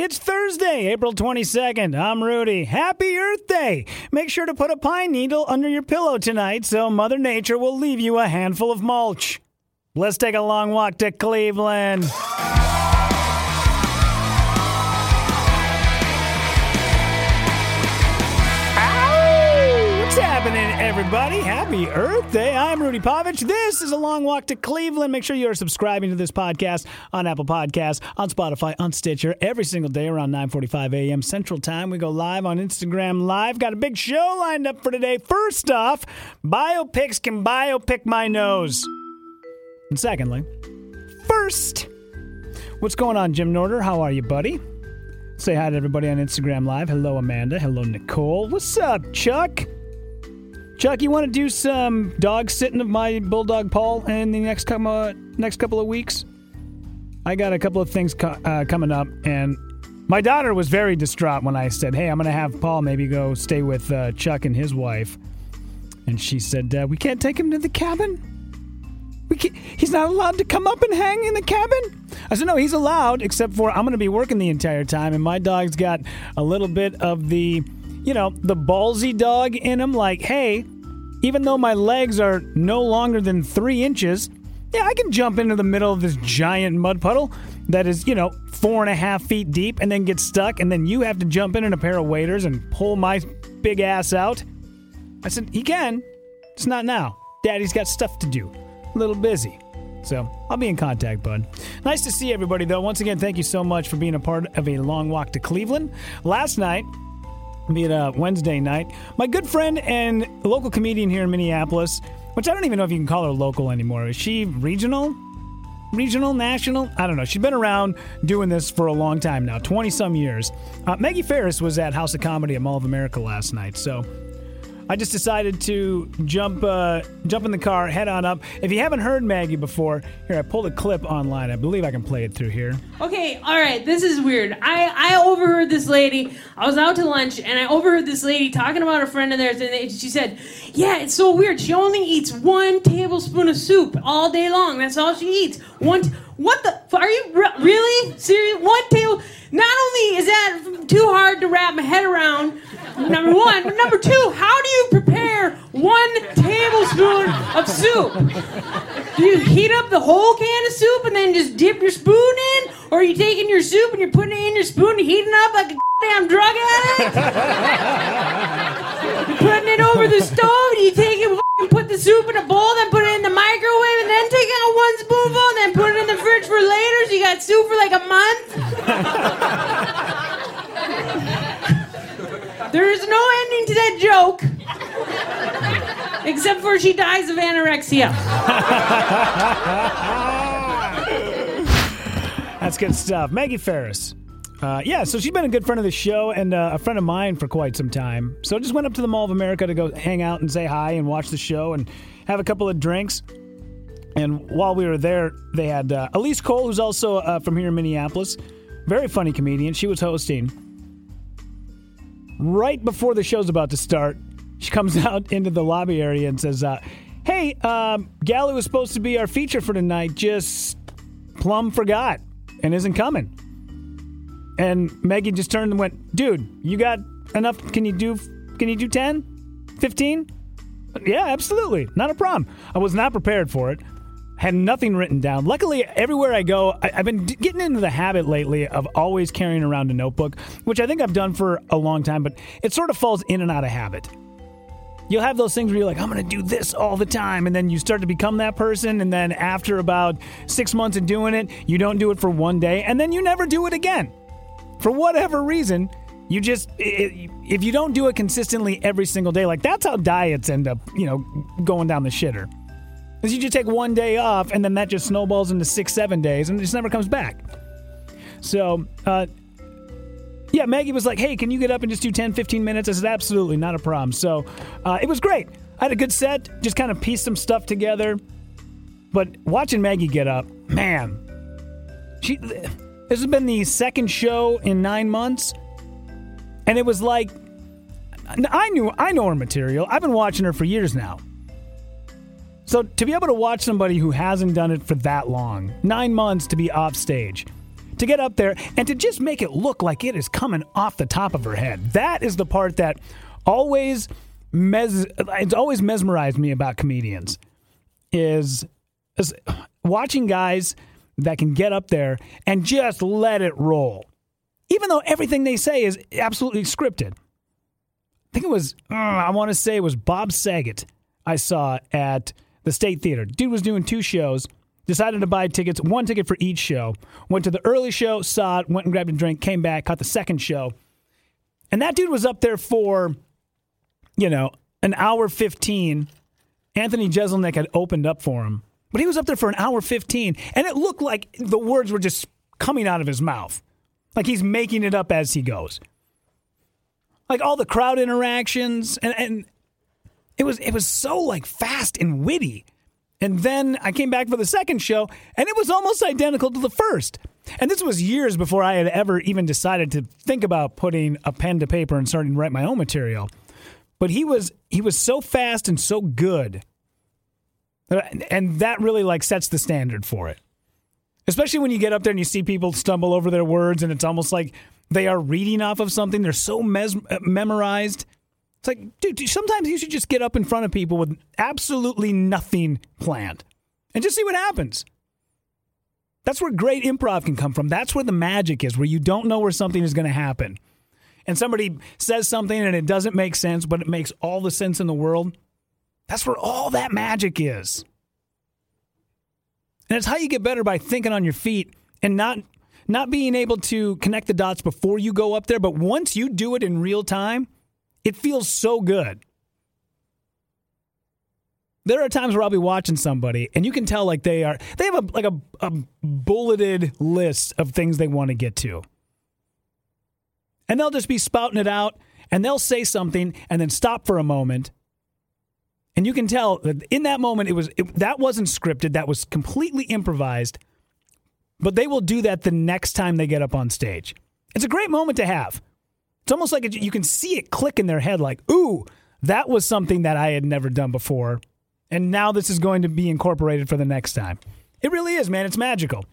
It's Thursday, April 22nd. I'm Rudy. Happy Earth Day. Make sure to put a pine needle under your pillow tonight so Mother Nature will leave you a handful of mulch. Let's take a long walk to Cleveland. Everybody? Happy Earth Day. I'm Rudy Povich. This is a long walk to Cleveland. Make sure you are subscribing to this podcast on Apple Podcasts, on Spotify, on Stitcher every single day around 9:45 a.m. Central Time. We go live on Instagram Live. Got a big show lined up for today. First off, biopics can biopic my nose. And secondly, first, what's going on, Jim Norder? How are you, buddy? Say hi to everybody on Instagram Live. Hello, Amanda. Hello, Nicole. What's up, Chuck? Chuck, you want to do some dog sitting of my bulldog Paul in the next couple next couple of weeks? I got a couple of things co- uh, coming up, and my daughter was very distraught when I said, "Hey, I'm going to have Paul maybe go stay with uh, Chuck and his wife," and she said, uh, "We can't take him to the cabin." We can't, he's not allowed to come up and hang in the cabin. I said, no, he's allowed, except for I'm going to be working the entire time, and my dog's got a little bit of the, you know, the ballsy dog in him. Like, hey, even though my legs are no longer than three inches, yeah, I can jump into the middle of this giant mud puddle that is, you know, four and a half feet deep and then get stuck, and then you have to jump in in a pair of waders and pull my big ass out. I said, he can. It's not now. Daddy's got stuff to do. A little busy. So I'll be in contact, bud. Nice to see everybody, though. Once again, thank you so much for being a part of a long walk to Cleveland. Last night, be it a Wednesday night, my good friend and local comedian here in Minneapolis, which I don't even know if you can call her local anymore. Is she regional? Regional, national? I don't know. She's been around doing this for a long time now, 20 some years. Uh, Maggie Faris was at House of Comedy at Mall of America last night, so I just decided to jump uh, jump in the car, head on up. If you haven't heard Maggie before, here I pulled a clip online. I believe I can play it through here. Okay, all right, this is weird. I, I overheard this lady. I was out to lunch and I overheard this lady talking about a friend of theirs, and she said, "Yeah, it's so weird. She only eats one tablespoon of soup all day long. That's all she eats. One. T- what the? Are you re- really serious? One table. Not only is that too hard to wrap my head around, number one, but number two, how do you prepare one tablespoon of soup? Do you heat up the whole can of soup and then just dip your spoon in? Or are you taking your soup and you're putting it in your spoon and heating up like a damn drug addict? You're putting it over the stove and you take it and put the soup in a bowl, then put it in the microwave, and then take out one spoonful and then put it in the fridge for later so you got soup for like a month? There is no ending to that joke. Except for she dies of anorexia. That's good stuff. Maggie Faris. Uh, yeah, so she's been a good friend of the show and uh, a friend of mine for quite some time. So I just went up to the Mall of America to go hang out and say hi and watch the show and have a couple of drinks. And while we were there, they had uh, Elise Cole, who's also uh, from here in Minneapolis, very funny comedian. She was hosting. Right before the show's about to start, she comes out into the lobby area and says, uh, "Hey, um, Gal who was supposed to be our feature for tonight just plumb forgot and isn't coming." And Maggie just turned and went, "Dude, you got enough? Can you do? Can you do 10, 15? Yeah, absolutely, not a problem. I was not prepared for it. Had nothing written down. Luckily, everywhere I go, I, I've been getting into the habit lately of always carrying around a notebook, which I think I've done for a long time, but it sort of falls in and out of habit. You'll have those things where you're like, I'm going to do this all the time. And then you start to become that person. And then after about six months of doing it, you don't do it for one day. And then you never do it again for whatever reason, you just i if you don't do it consistently every single day, like that's how diets end up, you know, going down the shitter. Is you just take one day off and then that just snowballs into six, seven days and it just never comes back. So, uh, yeah, Maggie was like, hey, can you get up and just do 10, 15 minutes? I said, absolutely, not a problem. So uh, it was great. I had a good set, just kind of pieced some stuff together. But watching Maggie get up, man, she this has been the second show in nine months, and it was like I knew I know her material. I've been watching her for years now. So to be able to watch somebody who hasn't done it for that long, nine months to be off stage, to get up there and to just make it look like it is coming off the top of her head. That is the part that always mes- it's always mesmerized me about comedians is, is watching guys that can get up there and just let it roll. Even though everything they say is absolutely scripted. I think it was, uh, I want to say it was Bob Saget I saw at the State Theater. Dude was doing two shows, decided to buy tickets, one ticket for each show. Went to the early show, saw it, went and grabbed a drink, came back, caught the second show. And that dude was up there for, you know, an hour 15. Anthony Jeselnik had opened up for him, but he was up there for an hour 15, and it looked like the words were just coming out of his mouth. Like he's making it up as he goes. Like all the crowd interactions and, and it was it was so like fast and witty. And then I came back for the second show, and it was almost identical to the first. And this was years before I had ever even decided to think about putting a pen to paper and starting to write my own material. But he was he was so fast and so good, and that really like sets the standard for it. Especially when you get up there and you see people stumble over their words, and it's almost like they are reading off of something. They're so mes- uh, memorized it's like, dude, sometimes you should just get up in front of people with absolutely nothing planned and just see what happens. That's where great improv can come from. That's where the magic is, where you don't know where something is going to happen. And somebody says something and it doesn't make sense, but it makes all the sense in the world. That's where all that magic is. And it's how you get better by thinking on your feet and not not being able to connect the dots before you go up there, but once you do it in real time, it feels so good. There are times where I'll be watching somebody and you can tell like they are they have a like a, a bulleted list of things they want to get to. And they'll just be spouting it out and they'll say something and then stop for a moment. And you can tell that in that moment it was it, that wasn't scripted, that was completely improvised. But they will do that the next time they get up on stage. It's a great moment to have. It's almost like you can see it click in their head like, ooh, that was something that I had never done before. And now this is going to be incorporated for the next time. It really is, man. It's magical.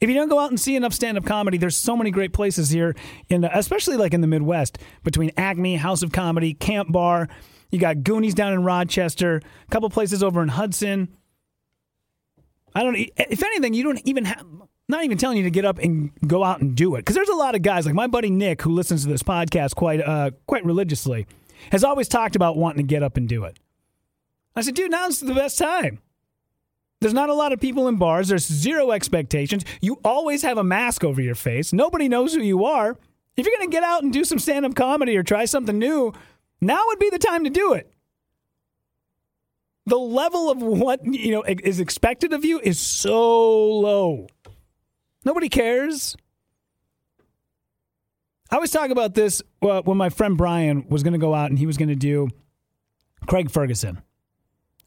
If you don't go out and see enough stand-up comedy, there's so many great places here in the, especially like in the Midwest between Acme, House of Comedy, Camp Bar, you got Goonies down in Rochester, a couple places over in Hudson. I don't if anything, you don't even have not even telling you to get up and go out and do it because there's a lot of guys like my buddy Nick who listens to this podcast quite uh, quite religiously has always talked about wanting to get up and do it. I said, dude, now's the best time. There's not a lot of people in bars. There's zero expectations. You always have a mask over your face. Nobody knows who you are. If you're going to get out and do some stand up comedy or try something new, now would be the time to do it. The level of what you know is expected of you is so low. Nobody cares. I always talk about this uh, when my friend Brian was going to go out and he was going to do Craig Ferguson.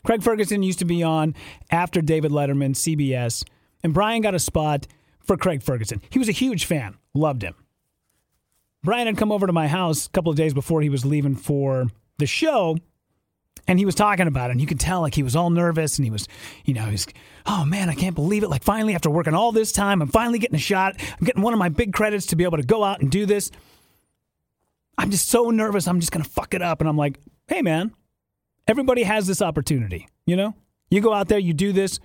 Craig Ferguson used to be on after David Letterman, CBS, and Brian got a spot for Craig Ferguson. He was a huge fan, loved him. Brian had come over to my house a couple of days before he was leaving for the show, and he was talking about it and you could tell like he was all nervous and he was you know he's oh man i can't believe it. Like finally after working all this time i'm finally getting a shot. I'm getting one of my big credits to be able to go out and do this. I'm just so nervous i'm just gonna fuck it up and i'm like hey man everybody has this opportunity you know? You go out there you do this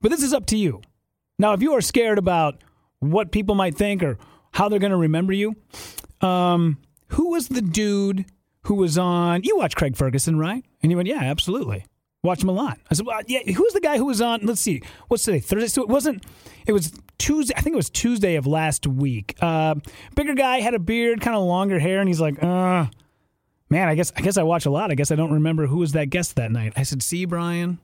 but this is up to you. Now if you are scared about what people might think or how they're going to remember you um, who was the dude who was on. You watch Craig Ferguson, right? And he went, Yeah, absolutely. Watch him a lot. I said, well, yeah, who was the guy who was on? Let's see. What's today? Thursday? So it wasn't, it was Tuesday. I think it was Tuesday of last week. Uh, bigger guy, had a beard, kind of longer hair, and he's like, uh, man, I guess, I guess I watch a lot. I guess I don't remember who was that guest that night. I said, see, Brian,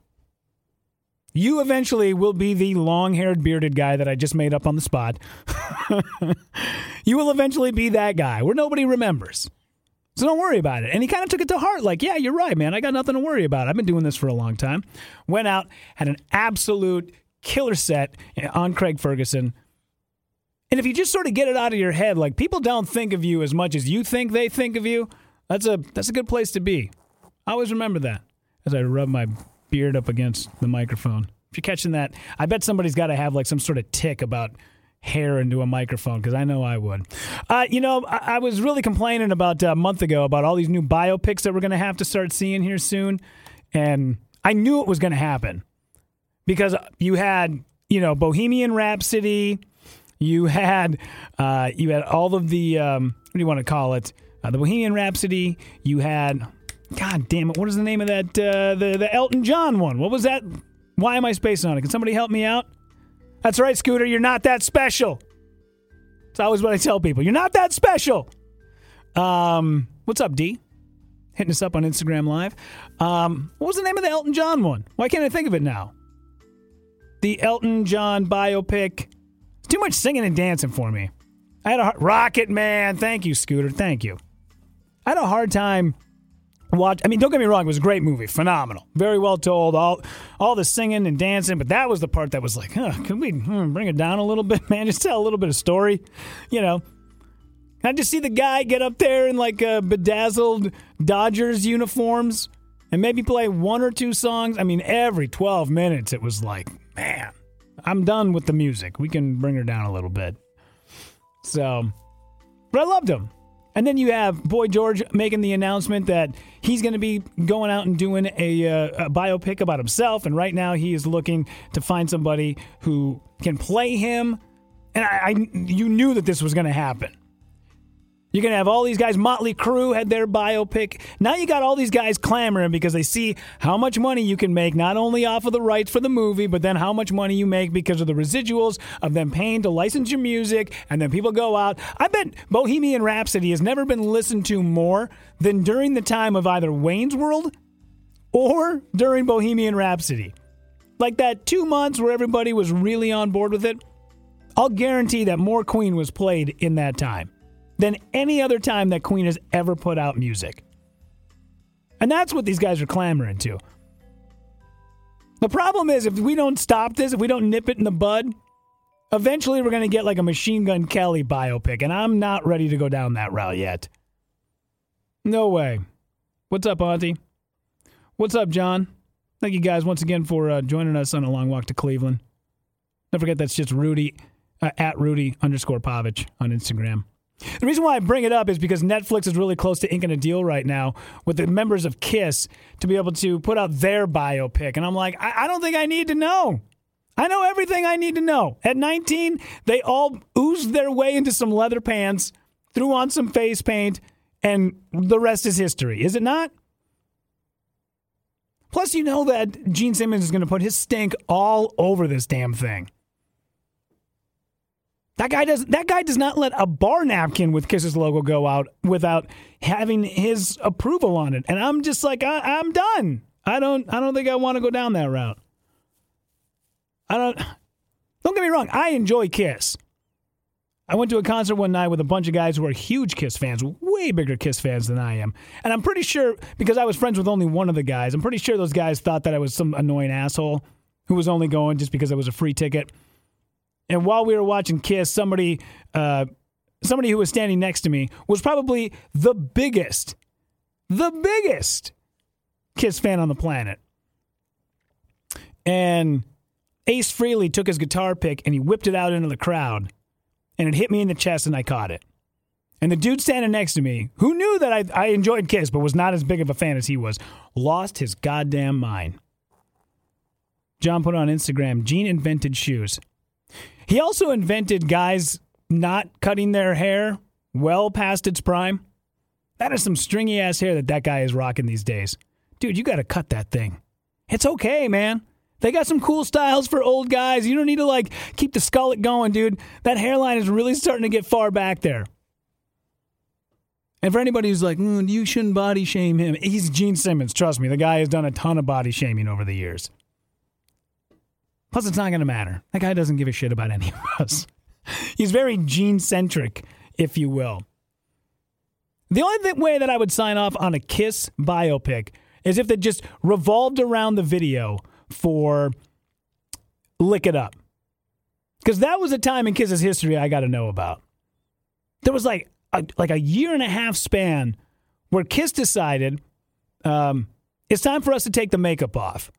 you eventually will be the long haired, bearded guy that I just made up on the spot. you will eventually be that guy where nobody remembers. So don't worry about it. And he kind of took it to heart, like, yeah, you're right, man. I got nothing to worry about. I've been doing this for a long time. Went out, had an absolute killer set on Craig Ferguson. And if you just sort of get it out of your head, like people don't think of you as much as you think they think of you, that's a that's a good place to be. I always remember that as I rub my beard up against the microphone. If you're catching that, I bet somebody's got to have like some sort of tick about hair into a microphone because I know I would. Uh, you know, I, I, was really complaining about uh, a month ago about all these new biopics that we're going to have to start seeing here soon. And I knew it was going to happen because you had, you know, Bohemian Rhapsody. You had, uh, you had all of the, um, what do you want to call it? Uh, the Bohemian Rhapsody. You had, God damn it, what is the name of that? Uh, the the Elton John one. What was that? Why am I spacing on it? Can somebody help me out? That's right, Scooter. You're not that special. It's always what I tell people. You're not that special. Um, what's up, D? Hitting us up on Instagram Live. Um, what was the name of the Elton John one? Why can't I think of it now? The Elton John biopic. Too much singing and dancing for me. I had a Rocket Man. Thank you, Scooter. Thank you. I had a hard time watch. I mean, don't get me wrong; it was a great movie, phenomenal, very well told. All all the singing and dancing, but that was the part that was like, huh, can we hmm, bring it down a little bit, man? Just tell a little bit of story, you know. I just see the guy get up there in like uh, bedazzled Dodgers uniforms and maybe play one or two songs. I mean, every 12 minutes, it was like, man, I'm done with the music. We can bring her down a little bit. So, but I loved him. And then you have Boy George making the announcement that he's going to be going out and doing a, uh, a, biopic about himself. And right now he is looking to find somebody who can play him. And I, I you knew that this was going to happen. You're going to have all these guys. Motley Crue had their biopic. Now you got all these guys clamoring because they see how much money you can make, not only off of the rights for the movie, but then how much money you make because of the residuals of them paying to license your music. And then people go out. I bet Bohemian Rhapsody has never been listened to more than during the time of either Wayne's World or during Bohemian Rhapsody. Like that two months where everybody was really on board with it. I'll guarantee that more Queen was played in that time than any other time that Queen has ever put out music. And that's what these guys are clamoring to. The problem is, if we don't stop this, if we don't nip it in the bud, eventually we're going to get like a Machine Gun Kelly biopic, and I'm not ready to go down that route yet. No way. What's up, Auntie? What's up, John? Thank you guys once again for uh, joining us on a long walk to Cleveland. Don't forget that's just Rudy uh, at Rudy underscore Povich on Instagram. The reason why I bring it up is because Netflix is really close to inking a deal right now with the members of Kiss to be able to put out their biopic. And I'm like, I, I don't think I need to know. I know everything I need to know. At 19, they all oozed their way into some leather pants, threw on some face paint, and the rest is history, is it not? Plus, you know that Gene Simmons is going to put his stink all over this damn thing. That guy does that guy does not let a bar napkin with Kiss's logo go out without having his approval on it. And I'm just like I, I'm done. I don't I don't think I want to go down that route. I don't Don't get me wrong, I enjoy Kiss. I went to a concert one night with a bunch of guys who are huge Kiss fans, way bigger Kiss fans than I am. And I'm pretty sure because I was friends with only one of the guys, I'm pretty sure those guys thought that I was some annoying asshole who was only going just because it was a free ticket. And while we were watching Kiss, somebody uh, somebody who was standing next to me was probably the biggest, the biggest Kiss fan on the planet. And Ace Frehley took his guitar pick and he whipped it out into the crowd, and it hit me in the chest, and I caught it. And the dude standing next to me, who knew that I, I enjoyed Kiss but was not as big of a fan as he was, lost his goddamn mind. John put on Instagram, Gene invented shoes. He also invented guys not cutting their hair well past its prime. That is some stringy ass hair that that guy is rocking these days. Dude, you got to cut that thing. It's okay, man. They got some cool styles for old guys. You don't need to like keep the skullet going, dude. That hairline is really starting to get far back there. And for anybody who's like, mm, you shouldn't body shame him, he's Gene Simmons. Trust me, the guy has done a ton of body shaming over the years. Plus, it's not going to matter. That guy doesn't give a shit about any of us. He's very gene centric, if you will. The only th- way that I would sign off on a Kiss biopic is if it just revolved around the video for Lick It Up. Because that was a time in Kiss's history I got to know about. There was like a, like a year and a half span where Kiss decided um, it's time for us to take the makeup off.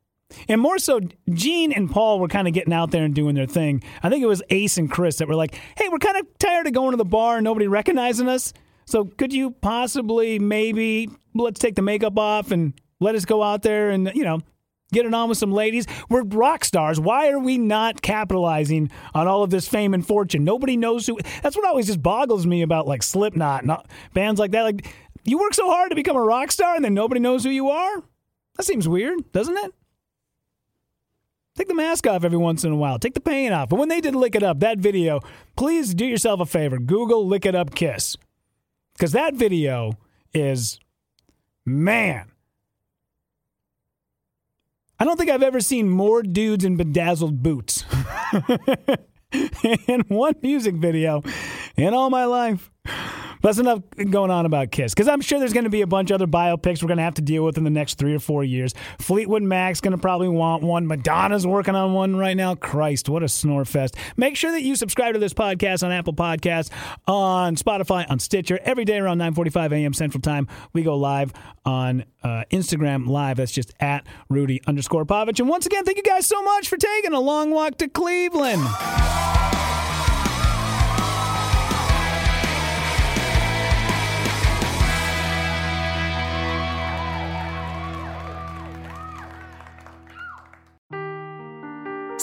And more so, Gene and Paul were kind of getting out there and doing their thing. I think it was Ace and Chris that were like, hey, we're kind of tired of going to the bar and nobody recognizing us. So could you possibly maybe let's take the makeup off and let us go out there and, you know, get it on with some ladies? We're rock stars. Why are we not capitalizing on all of this fame and fortune? Nobody knows who. That's what always just boggles me about like Slipknot and bands like that. Like, you work so hard to become a rock star and then nobody knows who you are? That seems weird, doesn't it? Take the mask off every once in a while. Take the paint off. But when they did Lick It Up, that video, please do yourself a favor. Google Lick It Up Kiss. Because that video is, man. I don't think I've ever seen more dudes in bedazzled boots in one music video in all my life. That's enough going on about Kiss because I'm sure there's going to be a bunch of other biopics we're going to have to deal with in the next three or four years. Fleetwood Mac's going to probably want one. Madonna's working on one right now. Christ, what a snore fest. Make sure that you subscribe to this podcast on Apple Podcasts, on Spotify, on Stitcher. Every day around 9.45 a.m. Central Time, we go live on uh, Instagram Live. That's just at Rudy underscore Povich. And once again, thank you guys so much for taking a long walk to Cleveland.